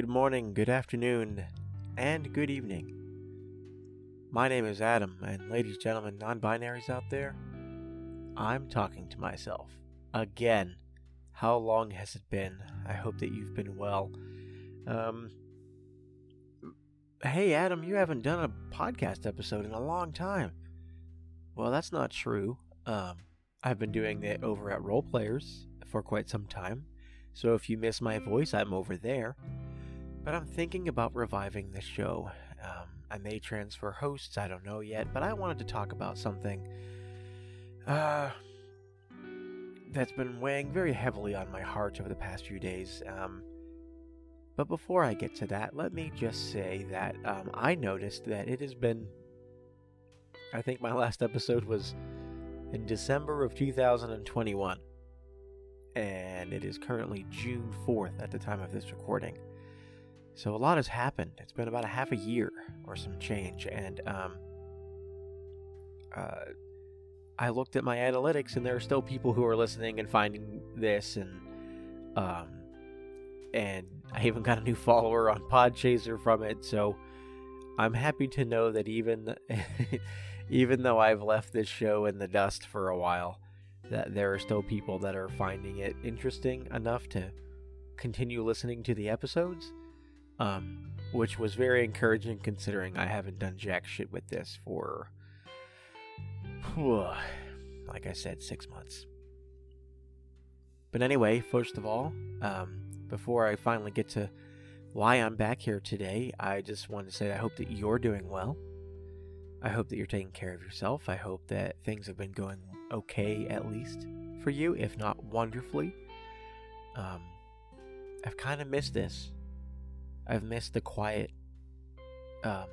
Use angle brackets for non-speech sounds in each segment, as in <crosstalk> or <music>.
good morning, good afternoon, and good evening. My name is Adam, and ladies, gentlemen, non binaries out there, I'm talking to myself. Again. How long has it been? I hope that you've been well. Um, hey, Adam, you haven't done a podcast episode in a long time. Well, that's not true. Um, I've been doing it over at Role Players for quite some time. So if you miss my voice, I'm over there. But I'm thinking about reviving the show. Um, I may transfer hosts, I don't know yet, but I wanted to talk about something uh, that's been weighing very heavily on my heart over the past few days. Um, but before I get to that, let me just say that um, I noticed that it has been. I think my last episode was in December of 2021 and it is currently June 4th at the time of this recording. So a lot has happened. It's been about a half a year or some change, and um, uh, I looked at my analytics, and there are still people who are listening and finding this, and um, and I even got a new <laughs> follower on Podchaser from it. So I'm happy to know that even <laughs> even though I've left this show in the dust for a while that there are still people that are finding it interesting enough to continue listening to the episodes, um, which was very encouraging considering I haven't done jack shit with this for, like I said, six months. But anyway, first of all, um, before I finally get to why I'm back here today, I just want to say I hope that you're doing well. I hope that you're taking care of yourself. I hope that things have been going okay, at least, for you, if not wonderfully. Um, I've kind of missed this. I've missed the quiet um,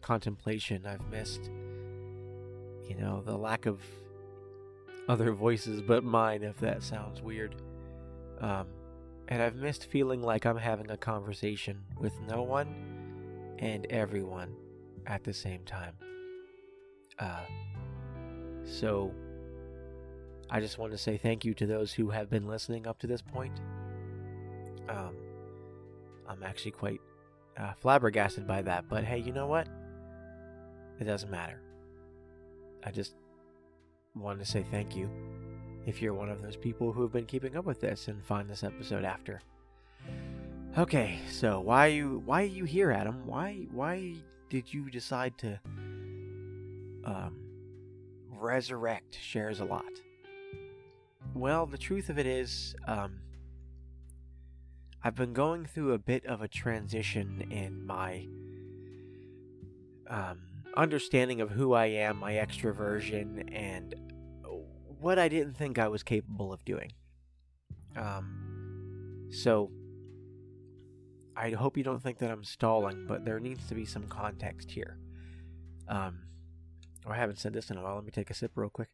contemplation. I've missed, you know, the lack of other voices but mine, if that sounds weird. Um, and I've missed feeling like I'm having a conversation with no one and everyone at the same time. Uh, so, I just want to say thank you to those who have been listening up to this point. Um, I'm actually quite uh, flabbergasted by that, but hey, you know what? It doesn't matter. I just wanted to say thank you if you're one of those people who have been keeping up with this and find this episode after. Okay, so why you why are you here, Adam? Why why did you decide to um, resurrect shares a lot? Well, the truth of it is, um, I've been going through a bit of a transition in my um, understanding of who I am, my extroversion, and what I didn't think I was capable of doing. Um, so, I hope you don't think that I'm stalling, but there needs to be some context here. Um, oh, I haven't said this in a while. Let me take a sip real quick.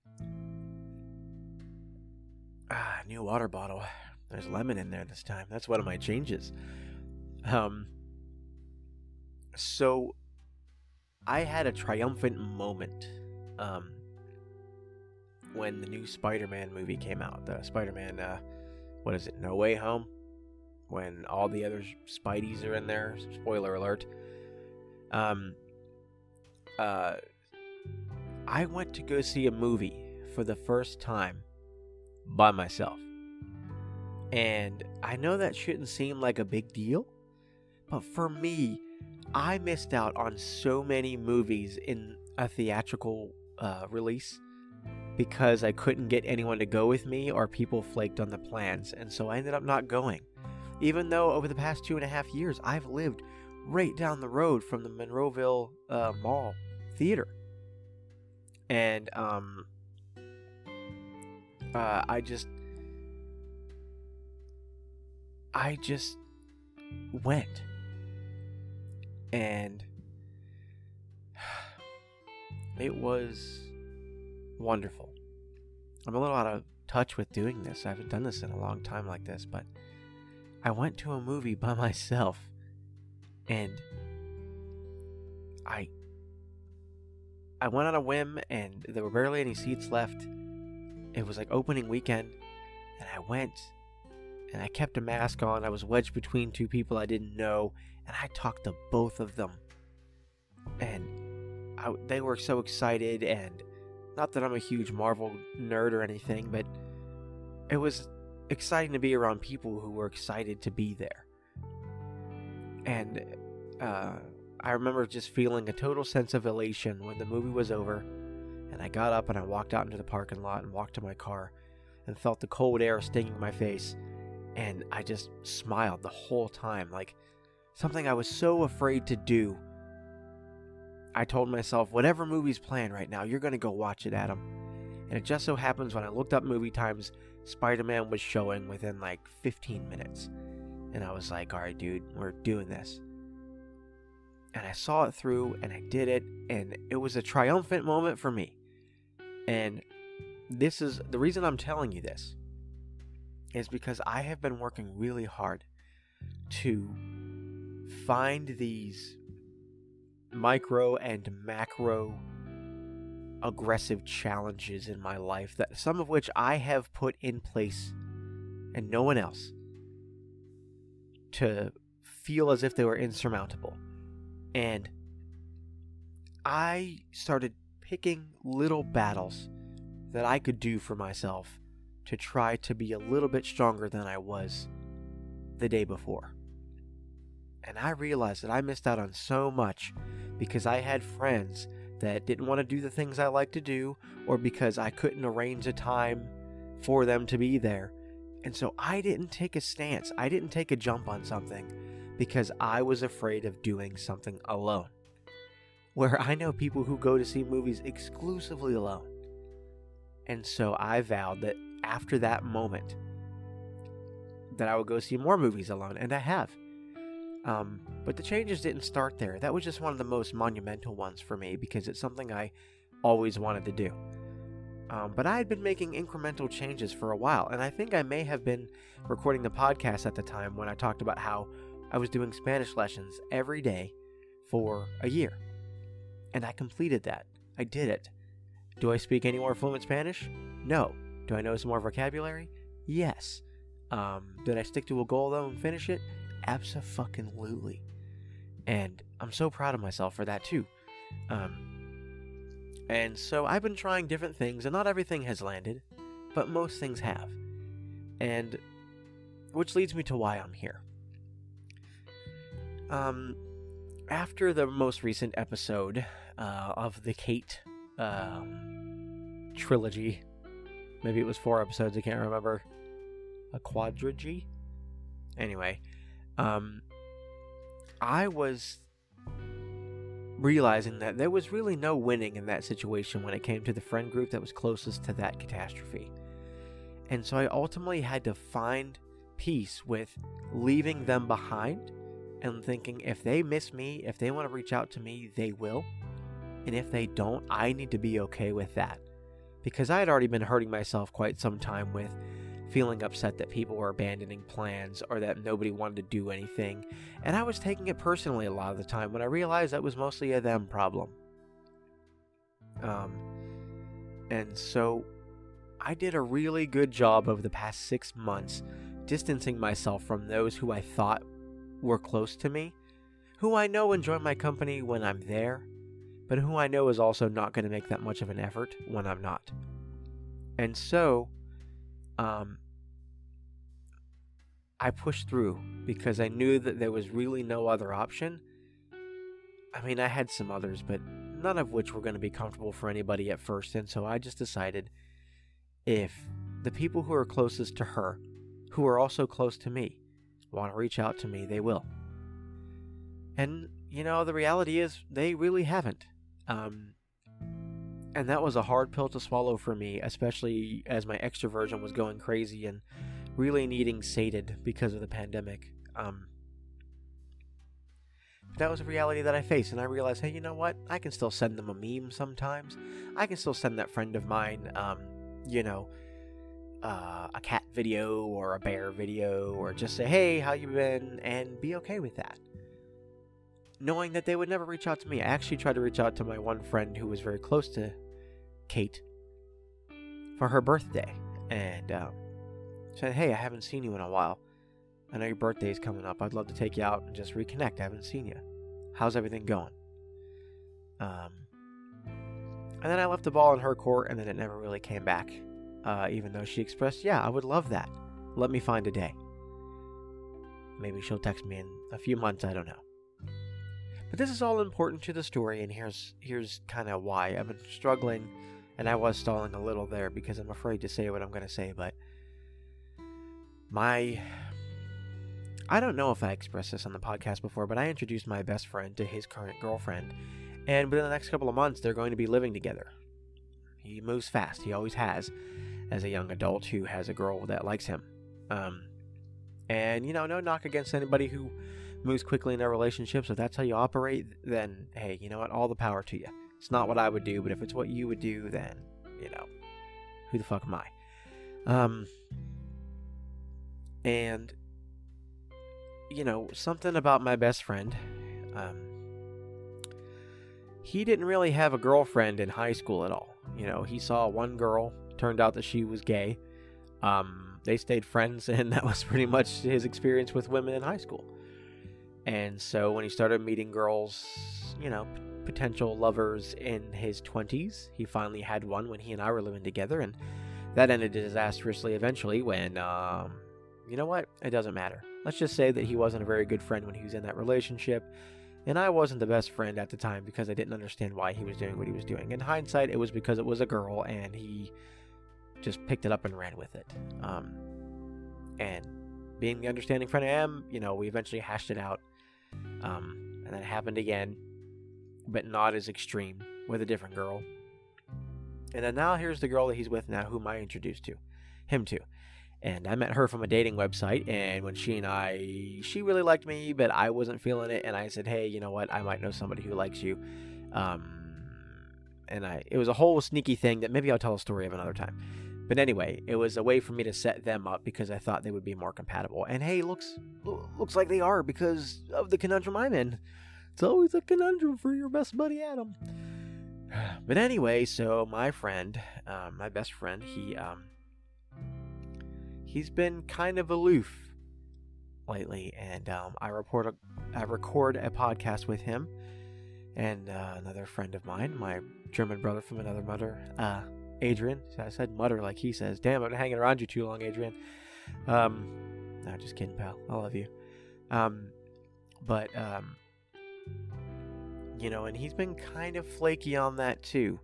Ah, new water bottle. There's lemon in there this time. That's one of my changes. Um, so I had a triumphant moment um, when the new Spider-Man movie came out. The Spider-Man, uh, what is it? No Way Home. When all the other Spideys are in there. Spoiler alert. Um, uh, I went to go see a movie for the first time by myself. And I know that shouldn't seem like a big deal, but for me, I missed out on so many movies in a theatrical uh, release because I couldn't get anyone to go with me or people flaked on the plans, and so I ended up not going. Even though over the past two and a half years, I've lived right down the road from the Monroeville uh, Mall Theater. And um, uh, I just I just went and <sighs> it was wonderful. I'm a little out of touch with doing this. I haven't done this in a long time like this, but I went to a movie by <laughs> myself and I I went on a whim and there were barely any seats left it was like opening weekend, and I went, and I kept a mask on. I was wedged between two people I didn't know, and I talked to both of them. And I, they were so excited, and not that I'm a huge Marvel nerd or anything, but it was exciting to be around people who were excited to be there. And uh, I remember just feeling a total sense of elation when the movie was over, and I got up and I walked out into the parking lot and walked to my car and felt the cold air stinging my face and I just smiled the whole time, like something I was so afraid to do. I told myself, whatever movie's playing right now, you're going to go watch it, Adam. And it just so happens when I looked up movie times, Spider Man was showing within like 15 minutes. And I was like, all right, dude, we're doing this. And I saw it through and I did it, and it was a triumphant moment for me. And this is the reason I'm telling you this is because I have been working really hard to find these micro and macro aggressive challenges in my life that some of which I have put in place and no one else to feel as if they were insurmountable. And I started picking little battles that I could do for myself to try to be a little bit stronger than I was the day before. And I realized that I missed out on so much because I had friends that didn't want to do the things I like to do, or because I couldn't arrange a time for them to be there. And so I didn't take a stance, I didn't take a jump on something because I was afraid of doing something alone. Where I know people who go to see movies exclusively alone. And so I vowed that after that moment that I would go see more movies alone, and I have. Um, but the changes didn't start there. That was just one of the most monumental ones for me because it's something I always wanted to do. Um, but I had been making incremental changes for a while, and I think I may have been recording the podcast at the time when I talked about how I was doing Spanish lessons every day for a year. And I completed that. I did it. Do I speak any more fluent Spanish? No. Do I know some more vocabulary? Yes. Um, did I stick to a goal though and finish it? Absolutely. And I'm so proud of myself for that too. Um, and so I've been trying different things, and not everything has landed, but most things have. And which leads me to why I'm here. Um, after the most recent episode uh, of the Kate um, trilogy Maybe it was four episodes, I can't remember. A quadrilogy? Anyway, um, I was realizing that there was really no winning in that situation when it came to the friend group that was closest to that catastrophe. And so I ultimately had to find peace with leaving them behind and thinking if they miss me, if they want to reach out to me, they will. And if they don't, I need to be okay with that because I had already been hurting myself quite some time with feeling upset that people were abandoning plans or that nobody wanted to do anything, and I was taking it personally a lot of the time when I realized that was mostly a them problem. Um, and so I did a really good job over the past six months distancing myself from those who I thought were close to me, who I know enjoy my company when I'm there, but who I know is also not going to make that much of an effort when I'm not. And so, um, I pushed through because I knew that there was really no other option. I mean, I had some others, but none of which were going to be comfortable for anybody at first. And so I just decided if the people who are closest to her, who are also close to me, want to reach out to me, they will. And, you know, the reality is they really haven't. Um, and that was a hard pill to swallow for me, especially as my extroversion was going crazy and really needing sated because of the pandemic. Um, that was a reality that I faced, and I realized, hey, you know what? I can still send them a meme sometimes. I can still send that friend of mine, um, you know, uh, a cat video or a bear video, or just say, hey, how you been, and be okay with that knowing that they would never reach out to me. I actually tried to reach out to my one friend who was very close to Kate for her birthday, and um, Said, hey, I haven't seen you in a while. I know your birthday's coming up. I'd love to take you out and just reconnect. I haven't seen you. How's everything going? Um, and then I left the ball in her court, and then it never really came back. Uh, even though she expressed, yeah, I would love that. Let me find a day. Maybe she'll text me in a few months, I don't know. But this is all important to the story, and here's here's kind of why I've been struggling, and I was stalling a little there because I'm afraid to say what I'm going to say. But my, I don't know if I expressed this on the podcast before, but I introduced my best friend to his current girlfriend, and within the next couple of months, they're going to be living together. He moves fast. He always has, as a young adult who has a girl that likes him. Um, and you know, no knock against anybody who moves quickly in their relationships. If that's how you operate, then hey, you know what? All the power to you. It's not what I would do, but if it's what you would do, then you know, who the fuck am I? Um, and you know, something about my best friend. Um, he didn't really have a girlfriend in high school at all. You know, he saw one girl, turned out that she was gay. Um, they stayed friends, <laughs> and that was pretty much his experience with women in high school. And so when he started meeting girls, you know, potential lovers in his 20s, he finally had one when he and I were living together, and that ended disastrously eventually when, um, you know what? It doesn't matter. Let's just say that he wasn't a very good friend when he was in that relationship, and I wasn't the best friend at the time because I didn't understand why he was doing what he was doing. In hindsight, it was because it was a girl, and he just picked it up and ran with it. Um, and being the understanding friend I am, you know, we eventually hashed it out. Um, and that happened again, but not as extreme with a different girl. And then now here's the girl that he's with now, whom I introduced to him to. And I met her from a dating website, and when she and I, she really liked me, but I wasn't feeling it. And I said, hey, you know what? I might know somebody who likes you. Um, and I, it was a whole sneaky thing that maybe I'll tell a story of another time. But anyway, it was a way for me to set them up because I thought they would be more compatible. And hey, looks looks like they are because of the conundrum I'm in. It's always a conundrum for your best buddy Adam. <sighs> But anyway, so my friend, um, my best friend, he um, he's been kind of aloof lately, and um, I report a, I record a podcast with him and uh, another friend of mine, my German brother from another mother, uh, Adrian. I said mutter like he says. Damn, I've been hanging around you too long, Adrian. Um, no, just kidding, pal. I love you. Um, but um, you know, and he's been kind of flaky on that too.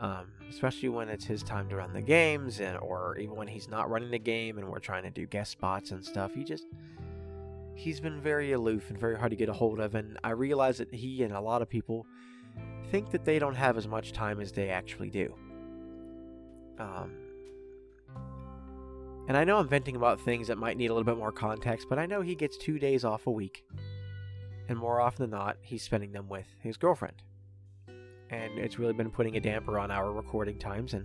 Um, especially when it's his time to run the games, and or even when he's not running the game and we're trying to do guest spots and stuff. He just he's been very aloof and very hard to get a hold of. And I realize that he and a lot of people think that they don't have as much time as they actually do. Um, and I know I'm venting about things that might need a little bit more context, but I know he gets two days off a week. And more often than not, he's spending them with his girlfriend. And it's really been putting a damper on our recording times and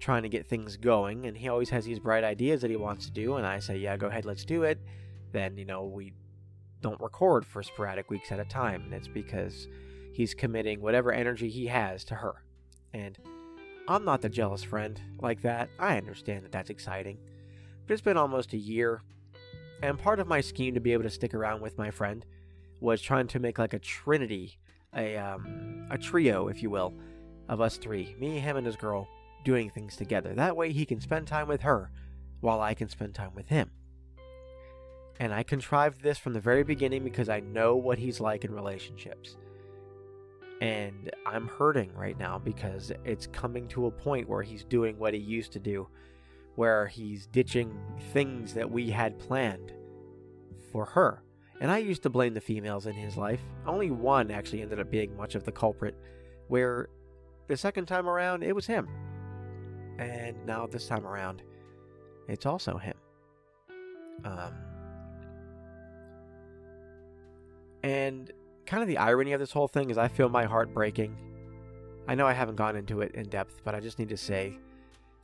trying to get things going. And he always has these bright ideas that he wants to do. And I say, yeah, go ahead, let's do it. Then, you know, we don't record for sporadic weeks at a time. And it's because he's committing whatever energy he has to her. And I'm not the jealous friend like that. I understand that that's exciting. But it's been almost a year, and part of my scheme to be able to stick around with my friend was trying to make like a trinity, a um, a trio, if you will, of us three, me, him, and his girl, doing things together. That way, he can spend time with her, while I can spend time with him. And I contrived this from the very beginning because I know what he's like in relationships. And I'm hurting right now because it's coming to a point where he's doing what he used to do, where he's ditching things that we had planned for her. And I used to blame the females in his life. Only one actually ended up being much of the culprit, where the second time around it was him. And now this time around, it's also him. Um, and kind of the irony of this whole thing is I feel my heart breaking. I know I haven't gone into it in depth, but I just need to say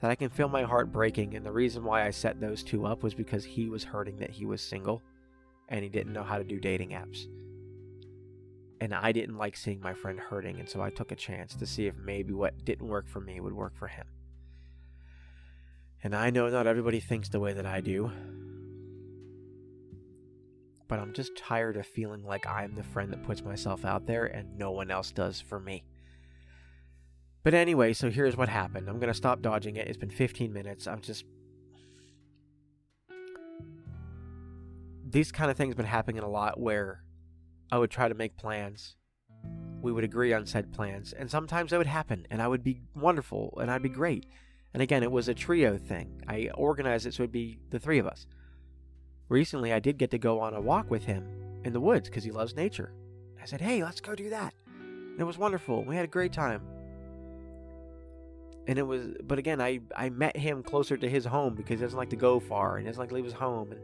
that I can feel my heart breaking. And the reason why I set those two up was because he was hurting that he was single and he didn't know how to do dating apps. And I didn't like seeing my friend hurting, and so I took a chance to see if maybe what didn't work for me would work for him. And I know not everybody thinks the way that I do. But I'm just tired of feeling like I'm the friend that puts myself out there and no one else does for me. But anyway, so here's what happened. I'm going to stop dodging it. It's been 15 minutes. I'm just. These kind of things been happening a lot where I would try to make plans. We would agree on said plans, and sometimes it would happen, and I would be wonderful, and I'd be great. And again, it was a trio thing. I organized it so it'd be the three of us. Recently, I did get to go on a walk with him in the woods because he loves nature. I said, hey, let's go do that. And it was wonderful. We had a great time. And it was, but again, I, I met him closer to his home because he doesn't like to go far and he doesn't like to leave his home. And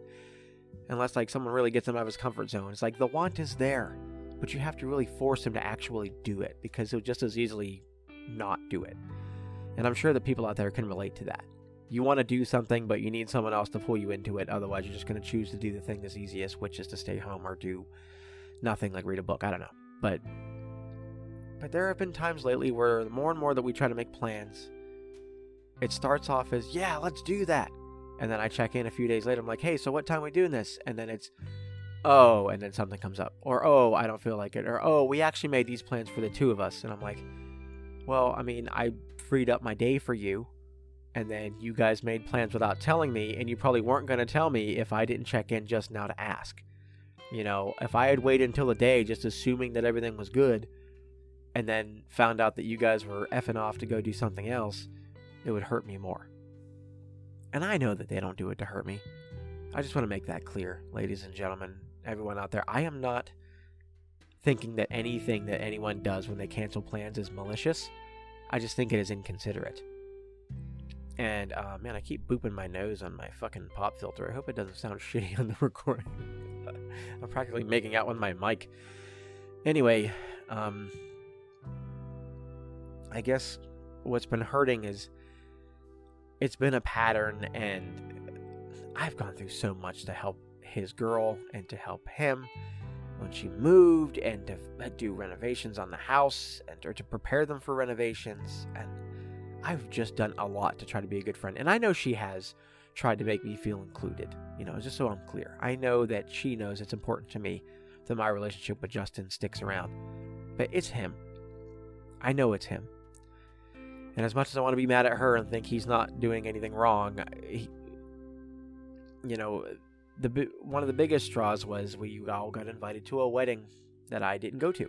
unless like someone really gets him out of his comfort zone, it's like the want is there, but you have to really force him to actually do it because he'll just as easily not do it. And I'm sure that people out there can relate to that. You want to do something, but you need someone else to pull you into it. Otherwise, you're just going to choose to do the thing that's easiest, which is to stay home or do nothing like read a book. I don't know. But but there have been times lately where the more and more that we try to make plans, it starts off as, yeah, let's do that. And then I check in a few days later. I'm like, hey, so what time are we doing this? And then it's, oh, and then something comes up. Or, oh, I don't feel like it. Or, oh, we actually made these plans for the two of us. And I'm like, well, I mean, I freed up my day for you. And then you guys made plans without telling me. And you probably weren't going to tell me if I didn't check in just now to ask. You know, if I had waited until the day just assuming that everything was good and then found out that you guys were effing off to go do something else, it would hurt me more. And I know that they don't do it to hurt me. I just want to make that clear, ladies and gentlemen, everyone out there. I am not thinking that anything that anyone does when they cancel plans is malicious. I just think it is inconsiderate. And uh, man, I keep booping my nose on my fucking pop filter. I hope it doesn't sound <laughs> shitty on the recording. <laughs> I'm practically making out with my mic. Anyway, um, I guess what's been hurting is it's been a pattern, and I've gone through so much to help his girl and to help him when she moved and to do renovations on the house and or to prepare them for renovations and I've just done a lot to try to be a good friend and I know she has tried to make me feel included you know just so I'm clear I know that she knows it's important to me that my relationship with Justin sticks around but it's him. I know it's him. And as much as I want to be mad at her and think he's not doing anything wrong, he, you know, the one of the biggest straws was we all got invited to a wedding that I didn't go to.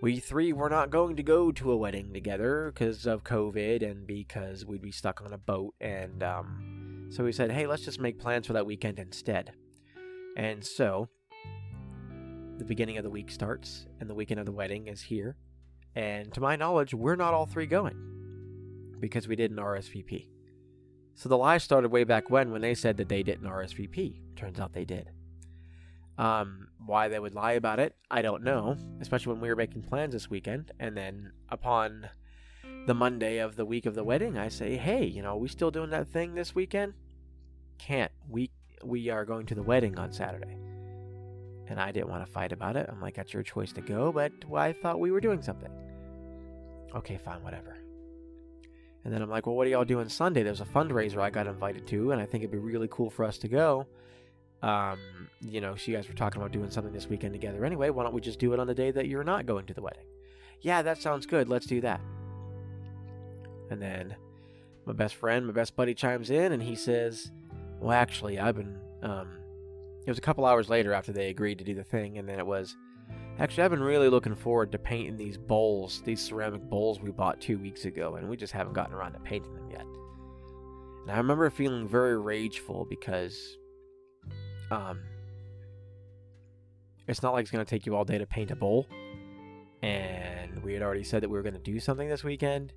We three were not going to go to a wedding together because of COVID and because we'd be stuck on a boat. And um, so we said, hey, let's just make plans for that weekend instead. And so the beginning of the week starts, and the weekend of the wedding is here. And to my knowledge, we're not all three going because we did an RSVP. So the lie started way back when when they said that they didn't RSVP. Turns out they did. Um, why they would lie about it, I don't know, especially when we were making plans this weekend. And then upon the Monday of the week of the wedding, I say, "Hey, you know, we still doing that thing this weekend?" Can't. We we are going to the wedding on Saturday. And I didn't want to fight about it. I'm like, "That's your choice to go," but I thought we were doing something. Okay, fine, whatever. And then I'm like, well, what are y'all doing Sunday? There's a fundraiser I got invited to, and I think it'd be really cool for us to go. Um, you know, so you guys were talking about doing something this weekend together anyway. Why don't we just do it on the day that you're not going to the wedding? Yeah, that sounds good. Let's do that. And then my best friend, my best buddy chimes in and he says, well, actually, I've been, um, it was a couple hours later after they agreed to do the thing, and then it was, Actually, I've been really looking forward to painting these bowls, these ceramic bowls we bought two weeks ago, and we just haven't gotten around to painting them yet. And I remember feeling very rageful because, um, it's not like it's going to take you all day to paint a bowl. And we had already said that we were going to do something this weekend.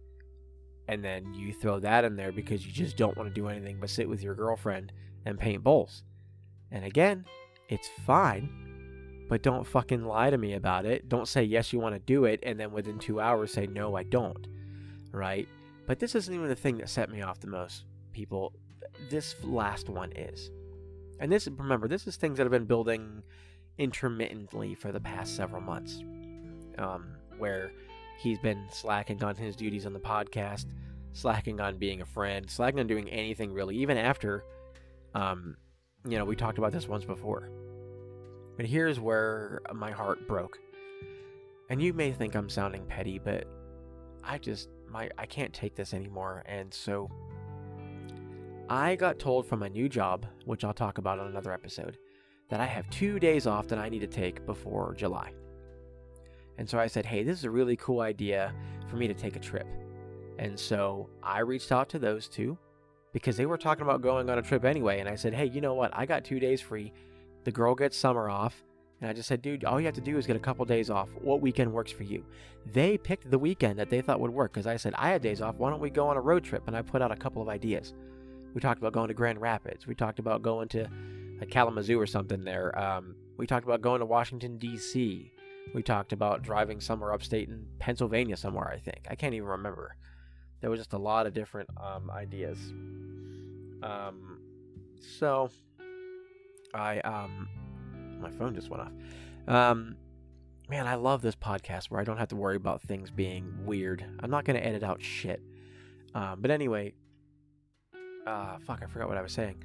And then you throw that in there because you just don't want to do anything but sit with your girlfriend and paint bowls. And again, it's fine but don't fucking lie to me about it. Don't say, yes, you want to do it, and then within two hours say, no, I don't. Right? But this isn't even the thing that set me off the most, people. This last one is. And this, remember, this is things that have been building intermittently for the past several months. Um, where he's been slacking on his duties on the podcast. slacking on being a friend, slacking on doing anything really, even after, um, you know, we talked about this once before. But here's where my heart broke. And you may think I'm sounding petty, but I just my I can't take this anymore. And so I got told from my new job, which I'll talk about on another episode, that I have two days off that I need to take before July. And so I said, hey, this is a really cool idea for me to take a trip. And so I reached out to those two because they were talking about going on a trip anyway. And I said, hey, you know what? I got two days free. The girl gets summer off. And I just said, dude, all you have to do is get a couple days off. What weekend works for you? They picked the weekend that they thought would work because I said, I had days off. Why don't we go on a road trip? And I put out a couple of ideas. We talked about going to Grand Rapids. We talked about going to Kalamazoo or something there. Um, we talked about going to Washington, D.C. We talked about driving somewhere upstate in Pennsylvania somewhere, I think. I can't even remember. There was just a lot of different um, ideas. Um, so, I um, my phone just went off. Um, man, I love this podcast where I don't have to worry about things being weird. I'm not going to edit out shit. Um, but anyway, uh, fuck, I forgot what I was saying.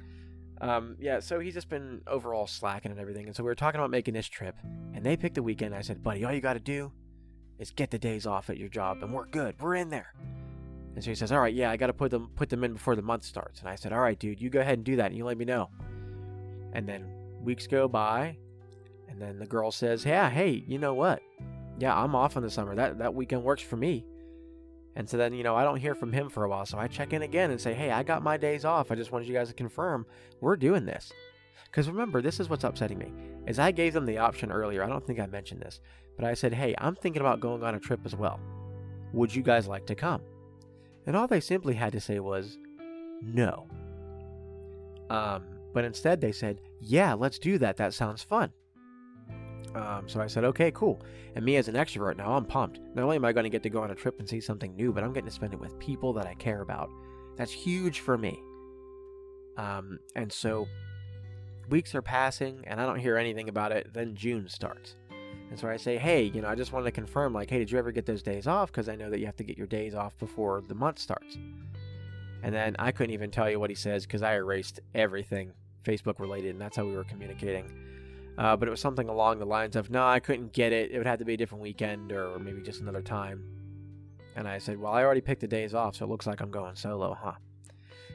Um, yeah, so he's just been overall slacking and everything. And so we were talking about making this trip, and they picked the weekend. I said, buddy, all you got to do is get the days off at your job, and we're good. We're in there. And so he says, all right, yeah, I got to put them put them in before the month starts. And I said, all right, dude, you go ahead and do that, and you let me know. And then weeks go by, and then the girl says, Yeah, hey, you know what? Yeah, I'm off in the summer. That that weekend works for me. And so then, you know, I don't hear from him for a while. So I check in again and say, Hey, I got my days off. I just wanted you guys to confirm we're doing this. Because remember, this is what's upsetting me. Is I gave them the option earlier. I don't think I mentioned this, but I said, Hey, I'm thinking about going on a trip as well. Would you guys like to come? And all they simply had to say was, No. Um, but instead they said, Yeah, let's do that. That sounds fun. Um, so I said, okay, cool. And me as an extrovert now, I'm pumped. Not only am I going to get to go on a trip and see something new, but I'm getting to spend it with people that I care about. That's huge for me. Um, and so weeks are passing, and I don't hear anything about it. Then June starts. And so I say, hey, you know, I just wanted to confirm, like, hey, did you ever get those days off? Because I know that you have to get your days off before the month starts. And then I couldn't even tell you what he says because I erased everything Facebook related, and that's how we were communicating. Uh, but it was something along the lines of, no, I couldn't get it. It would have to be a different weekend or maybe just another time. And I said, well, I already picked the days off, so it looks like I'm going solo, huh?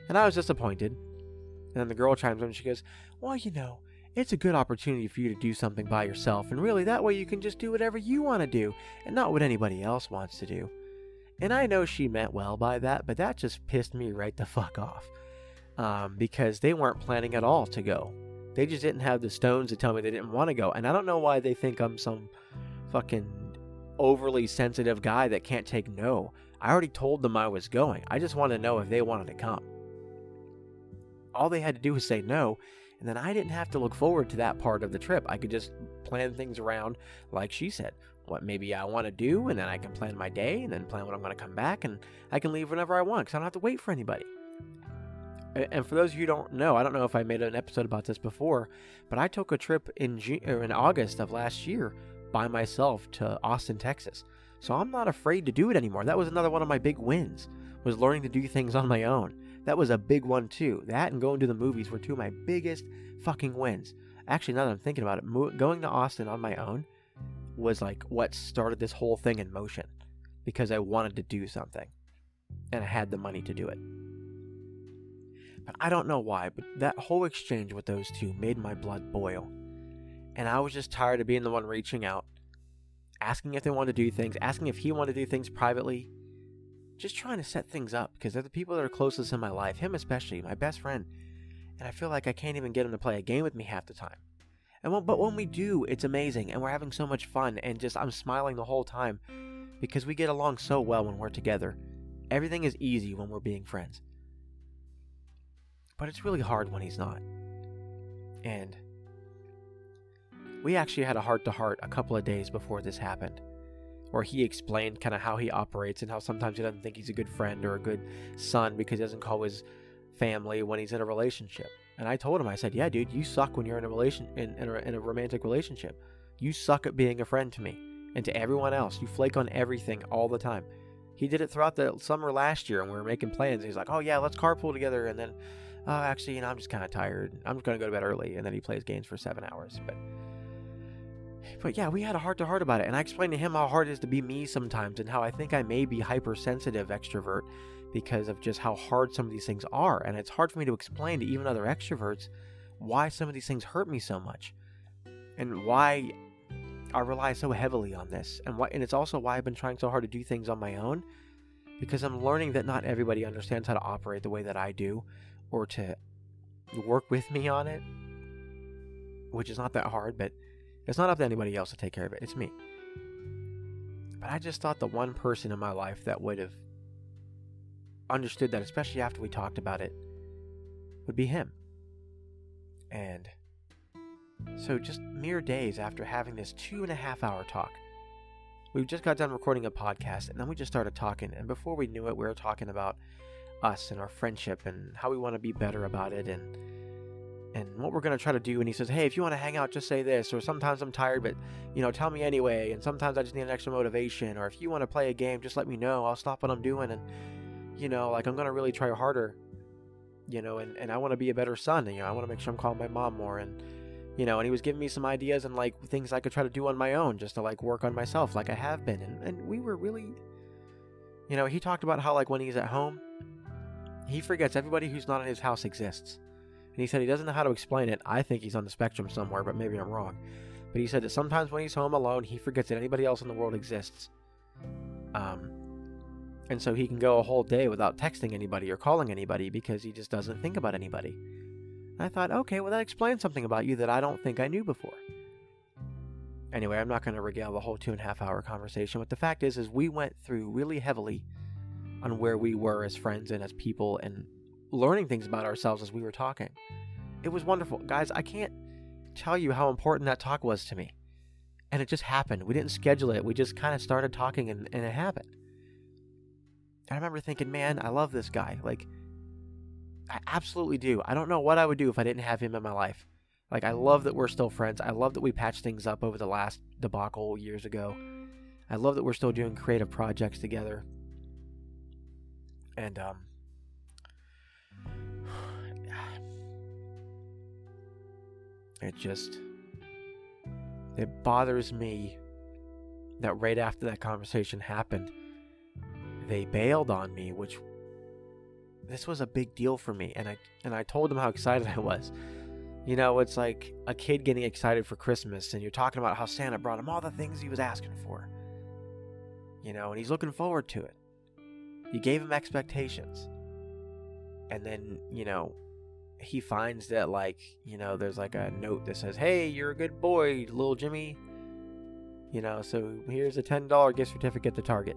And I was disappointed. And then the girl chimes in and she goes, well, you know, it's a good opportunity for you to do something by yourself. And really, that way you can just do whatever you want to do and not what anybody else wants to do. And I know she meant well by that, but that just pissed me right the fuck off. Um, because they weren't planning at all to go. They just didn't have the stones to tell me they didn't want to go. And I don't know why they think I'm some fucking overly sensitive guy that can't take no. I already told them I was going. I just wanted to know if they wanted to come. All they had to do was say no, and then I didn't have to look forward to that part of the trip. I could just plan things around, like she said, what maybe I want to do, and then I can plan my day, and then plan when I'm going to come back, and I can leave whenever I want because I don't have to wait for anybody. And for those of you who don't know, I don't know if I made an episode about this before, but I took a trip in June, in August of last year by myself to Austin, Texas. So I'm not afraid to do it anymore. That was another one of my big wins. Was learning to do things on my own. That was a big one too. That and going to the movies were two of my biggest fucking wins. Actually, now that I'm thinking about it, going to Austin on my own was like what started this whole thing in motion because I wanted to do something and I had the money to do it. But I don't know why, but that whole exchange with those two made my blood boil. And I was just tired of being the one reaching out, asking if they wanted to do things, asking if he wanted to do things privately, just trying to set things up because they're the people that are closest in my life, him especially, my best friend. And I feel like I can't even get him to play a game with me half the time. And but when we do, it's amazing and we're having so much fun and just I'm smiling the whole time because we get along so well when we're together. Everything is easy when we're being friends. But it's really hard when he's not. And we actually had a heart to heart a couple of days before this happened, where he explained kind of how he operates and how sometimes he doesn't think he's a good friend or a good son because he doesn't call his family when he's in a relationship. And I told him, I said, "Yeah, dude, you suck when you're in a relation in, in, a, in a romantic relationship. You suck at being a friend to me and to everyone else. You flake on everything all the time. He did it throughout the summer last year, and we were making plans. He's like, "Oh yeah, let's carpool together," and then, "Oh, actually, you know, I'm just kind of tired. I'm just gonna go to bed early." And then he plays games for seven hours. But, but yeah, we had a heart to heart about it, and I explained to him how hard it is to be me sometimes, and how I think I may be hypersensitive extrovert because of just how hard some of these things are, and it's hard for me to explain to even other extroverts why some of these things hurt me so much, and why I rely so heavily on this, and why, and it's also why I've been trying so hard to do things on my own, because I'm learning that not everybody understands how to operate the way that I do, or to work with me on it, which is not that hard, but it's not up to anybody else to take care of it. It's me. But I just thought the one person in my life that would have understood that, especially after we talked about it, would be him. And so, just mere days after having this two and a half hour talk, we just got done recording a podcast and then we just started talking. And before we knew it, we were talking about us and our friendship and how we want to be better about it and and what we're going to try to do and he says hey if you want to hang out just say this or sometimes i'm tired but you know tell me anyway and sometimes i just need an extra motivation or if you want to play a game just let me know i'll stop what i'm doing and you know like i'm going to really try harder you know and, and i want to be a better son and, you know i want to make sure i'm calling my mom more and you know, and he was giving me some ideas and like things I could try to do on my own just to like work on myself like I have been. And, and we were really, you know, he talked about how like when he's at home, he forgets everybody who's not in his house exists. And he said he doesn't know how to explain it. I think he's on the spectrum somewhere, but maybe I'm wrong. But he said that sometimes when he's home alone, he forgets that anybody else in the world exists. Um, and so he can go a whole day without texting anybody or calling anybody because he just doesn't think about anybody. I thought, okay, well, that explains something about you that I don't think I knew before. Anyway, I'm not going to regale the whole two and a half hour conversation, but the fact is, is we went through really heavily on where we were as friends and as people and learning things about ourselves as we were talking. It was wonderful. Guys, I can't tell you how important that talk was to me. And it just happened. We didn't schedule it. We just kind of started talking and, and it happened. I remember thinking, man, I love this guy. Like, I absolutely do. I don't know what I would do if I didn't have him in my life. Like, I love that we're still friends. I love that we patched things up over the last debacle years ago. I love that we're still doing creative projects together. And, um, <sighs> it just, it bothers me that right after that conversation happened, they bailed on me, which this was a big deal for me and I and I told them how excited <laughs> I was. You know, it's like a kid getting excited for Christmas and you're talking about how Santa brought him all the things he was asking for. You know, and he's looking forward to it. You gave him expectations. And then, you know, he finds that like, you know, there's like a note that says, "Hey, you're a good boy, little Jimmy." You know, so here's a $10 gift certificate to Target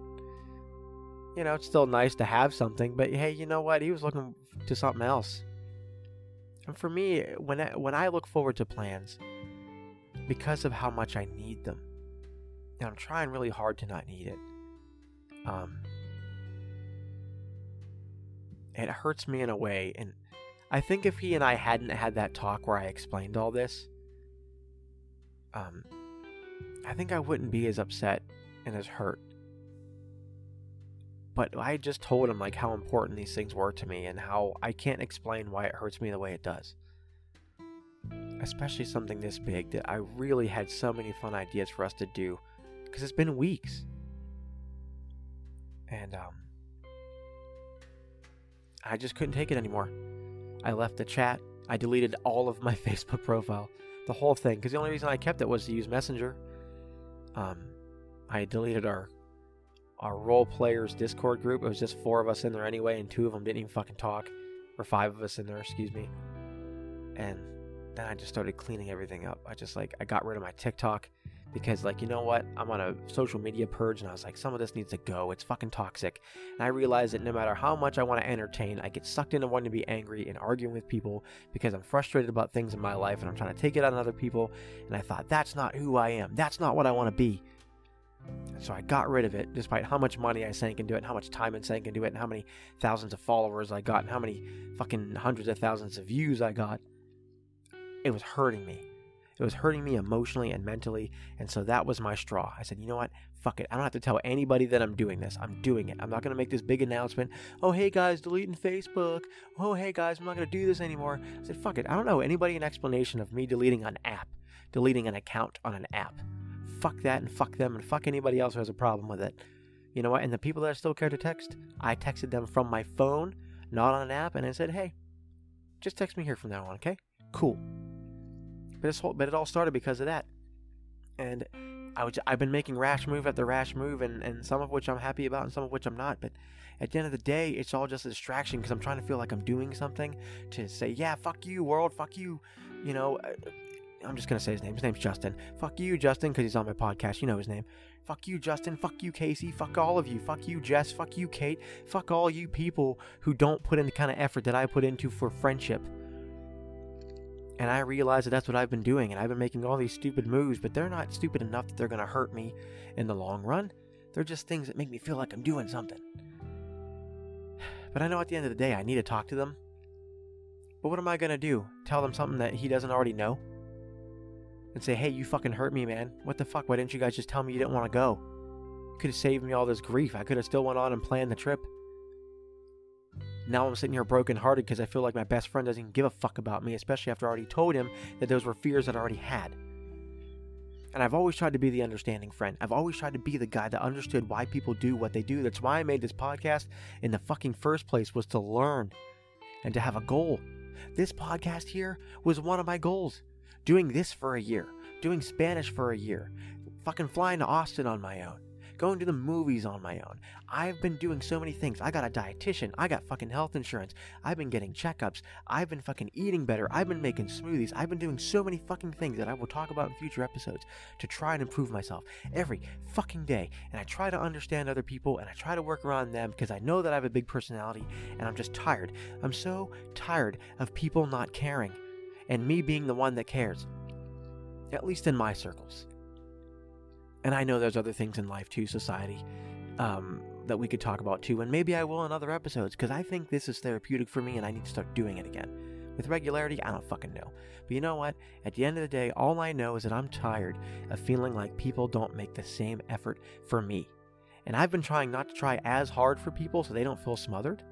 you know, it's still nice to have something, but hey, you know what? He was looking to something else. And for me, when I, when I look forward to plans, because of how much I need them, and I'm trying really hard to not need it, um, it hurts me in a way. And I think if he and I hadn't had that talk where I explained all this, um, I think I wouldn't be as upset and as hurt but I just told him like how important these things were to me and how I can't explain why it hurts me the way it does. Especially something this big that I really had so many fun ideas for us to do because it's been weeks. And um I just couldn't take it anymore. I left the chat. I deleted all of my <laughs> Facebook profile, the whole thing, because the only reason I kept it was to use Messenger. Um, I deleted our our role players Discord group. It was just four of us in there anyway, and two of them didn't even fucking talk, or five of us in there, excuse me. And then I just started cleaning everything up. I just like I got rid of my TikTok because like you know what I'm on a social media purge and I was like some of this needs to go. It's fucking toxic. And I realized that no matter how much I want to entertain, I get sucked into wanting to be angry and arguing with people because I'm frustrated about things in my life and I'm trying to take it on other people. And I thought that's not who I am. That's not what I want to be. So I got rid of it, despite how much money I sank into it, and how much time I sank into it, and how many thousands of followers I got, and how many fucking hundreds of thousands of views I got. It was hurting me. It was hurting me emotionally and mentally. And so that was my straw. I said, you know what? Fuck it. I don't have to tell anybody that I'm doing this. I'm doing it. I'm not going to make this big announcement. Oh, hey guys, deleting Facebook. Oh, hey guys, I'm not going to do this anymore. I said, fuck it. I don't know anybody an explanation of me deleting an app, deleting an account on an app. Fuck that and fuck them and fuck anybody else who has a problem with it. You know what? And the people that I still care to text, I texted them from my phone, not on an app, and I said, hey, just text me here from now on, okay? Cool. But, this whole, but it all started because of that. And I was, I've been making rash move after rash move, and, and some of which I'm happy about and some of which I'm not. But at the end of the day, it's all just a distraction because I'm trying to feel like I'm doing something to say, yeah, fuck you, world, fuck you. You know, uh, I'm just to say his name. His name's Justin. Fuck you, Justin, because he's on my podcast. You know his name. Fuck you, Justin. Fuck you, Casey. Fuck all of you. Fuck you, Jess. Fuck you, Kate. Fuck all you people who don't put in the kind of effort that I put into for friendship. And I realize that that's what I've been doing, and I've been making all these stupid moves, but they're not stupid enough that they're going to hurt me in the long run. They're just things that make me feel like I'm doing something. <sighs> But I know at the end of the day, I need to talk to them. But what am I going to do? Tell them something that he doesn't already know? and say, hey, you fucking hurt me, man. What the fuck? Why didn't you guys just tell me you didn't want to go? You could have saved me all this grief. I could have still went on and planned the trip. Now I'm sitting here brokenhearted because I feel like my best friend doesn't give a fuck about me, especially after I already told him that those were fears that I already had. And I've always tried to be the understanding friend. I've always tried to be the guy that understood why people do what they do. That's why I made this podcast in the fucking first place was to learn and to have a goal. This podcast here was one of my goals doing this for a year, doing Spanish for a year, fucking flying to Austin on my own, going to the movies on my own. I've been doing so many things. I got a dietitian. I got fucking health insurance. I've been getting checkups. I've been fucking eating better. I've been making smoothies. I've been doing so many fucking things that I will talk about in future episodes to try and improve myself every fucking day. And I try to understand other people and I try to work around them because I know that I have a big personality and I'm just tired. I'm so tired of people not caring and me being the one that cares. At least in my circles. And I know there's other things in life too, society, um, that we could talk about too, and maybe I will in other episodes, because I think this is therapeutic for me and I need to start doing it again. With regularity, I don't fucking know. But you know what? At the end of the day, all I know is that I'm tired of feeling like people don't make the same effort for me. And I've been trying not to try as hard for people so they don't feel smothered.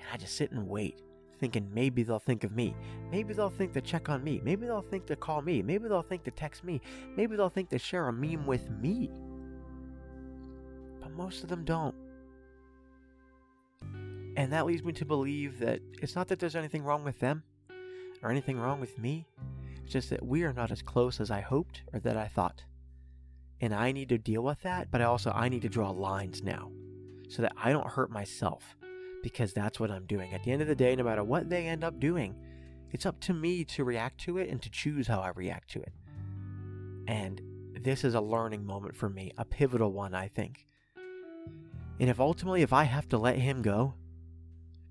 And I just sit and wait thinking maybe they'll think of me. Maybe they'll think to check on me. Maybe they'll think to call me. Maybe they'll think to text me. Maybe they'll think to share a meme with me. But most of them don't. And that leads me to believe that it's not that there's anything wrong with them or anything wrong with me. It's just that we are not as close as I hoped or that I thought. And I need to deal with that, but I also I need to draw lines now so that I don't hurt myself because that's what I'm doing. At the end of the day, no matter what they end up doing, it's up to me to react to it and to choose how I react to it. And this is a learning moment for me, a pivotal one, I think. And if ultimately, if I have to let him go,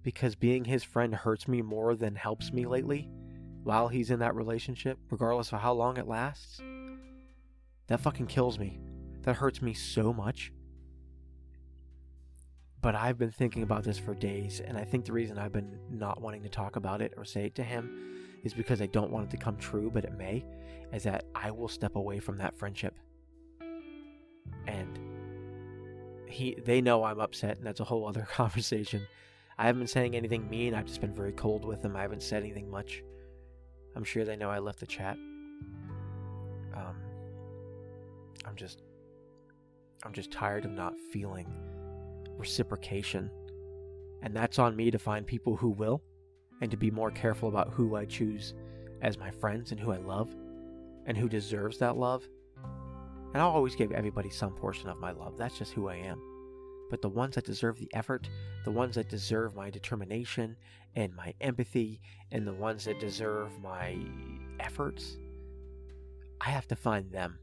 because being his friend hurts me more than helps me lately, while he's in that relationship, regardless of how long it lasts, that fucking kills me. That hurts me so much. But I've been thinking about this for days, and I think the reason I've been not wanting to talk about it or say it to him is because I don't want it to come true, but it may, is that I will step away from that friendship. And he they know I'm upset, and that's a whole other <laughs> conversation. I haven't been saying anything mean, I've just been very cold with them. I haven't said anything much. I'm sure they know I left the chat. Um I'm just I'm just tired of not feeling reciprocation. And that's on me to find people who will, and to be more careful about who I choose as my friends and who I love, and who deserves that love. And I'll always give everybody some portion of my love. That's just who I am. But the ones that deserve the effort, the ones that deserve my determination and my empathy, and the ones that deserve my efforts, I have to find them.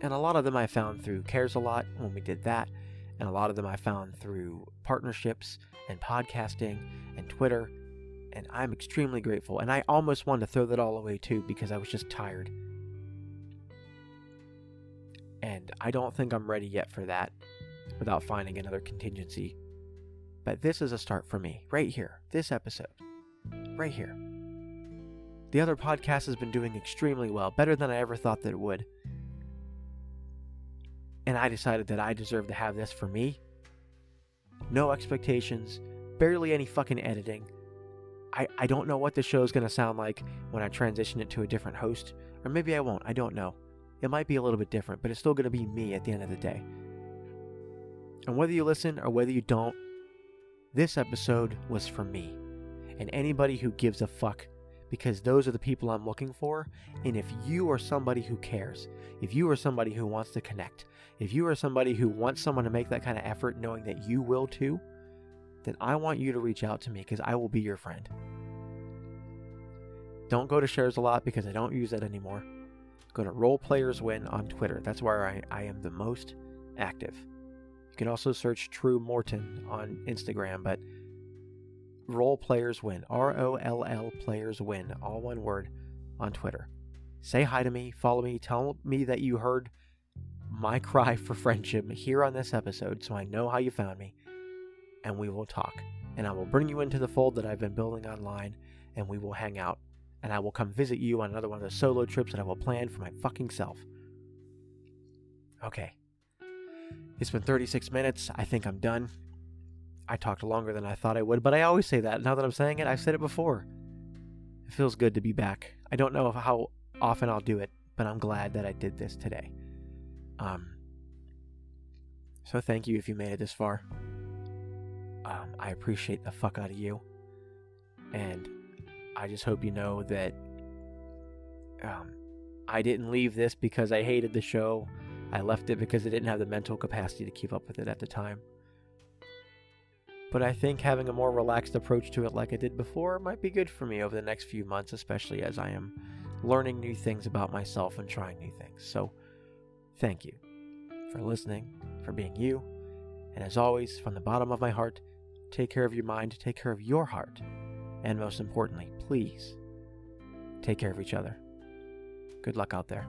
And a lot of them I found through Cares a Lot when we did that and a lot of them I found through partnerships and podcasting and Twitter. And I'm extremely grateful. And I almost wanted to throw that all away too because I was just tired. And I don't think I'm ready yet for that without finding another contingency. But this is a start for me, right here, this episode, right here. The other podcast has been doing extremely well, better than I ever thought that it would. And I decided that I deserve to have this for me. No expectations, barely any fucking editing. I, I don't know what the show is going to sound like when I transition it to a different host, or maybe I won't. I don't know. It might be a little bit different, but it's still going to be me at the end of the day. And whether you listen or whether you don't, this episode was for me and anybody who gives a fuck because those are the people I'm looking for. And if you are somebody who cares, if you are somebody who wants to connect, if you are somebody who wants someone to make that kind of effort knowing that you will too, then I want you to reach out to me because I will be your friend. Don't go to shares a lot because I don't use that anymore. Go to Roll Players Win on Twitter. That's where I, I am the most active. You can also search True Morton on Instagram, but Roll Players Win. R O L L Players Win. All one word on Twitter. Say hi to me, follow me, tell me that you heard my <laughs> cry for friendship here on this episode so I know how you found me, and we will talk. And I will bring you into the fold that I've been building online, and we will hang out. And I will come visit you on another one of those solo trips that I will plan for my fucking self. Okay. It's been 36 minutes. I think I'm done. I talked longer than I thought I would, but I always say that. Now that I'm saying it, I've said it before. It feels good to be back. I don't know how often I'll do it, but I'm glad that I did this today. Um, so thank you if you made it this far. Um, I appreciate the fuck out of you. And I just hope you know that um, I didn't leave this because I hated the show. I left it because I didn't have the mental capacity to keep up with it at the time. But I think having a more relaxed approach to it, like I did before, might be good for me over the next few months, especially as I am learning new things about myself and trying new things. So, thank you for listening, for being you, and as always, from the bottom of my heart, take care of your mind, take care of your heart, and most importantly, please take care of each other. Good luck out there.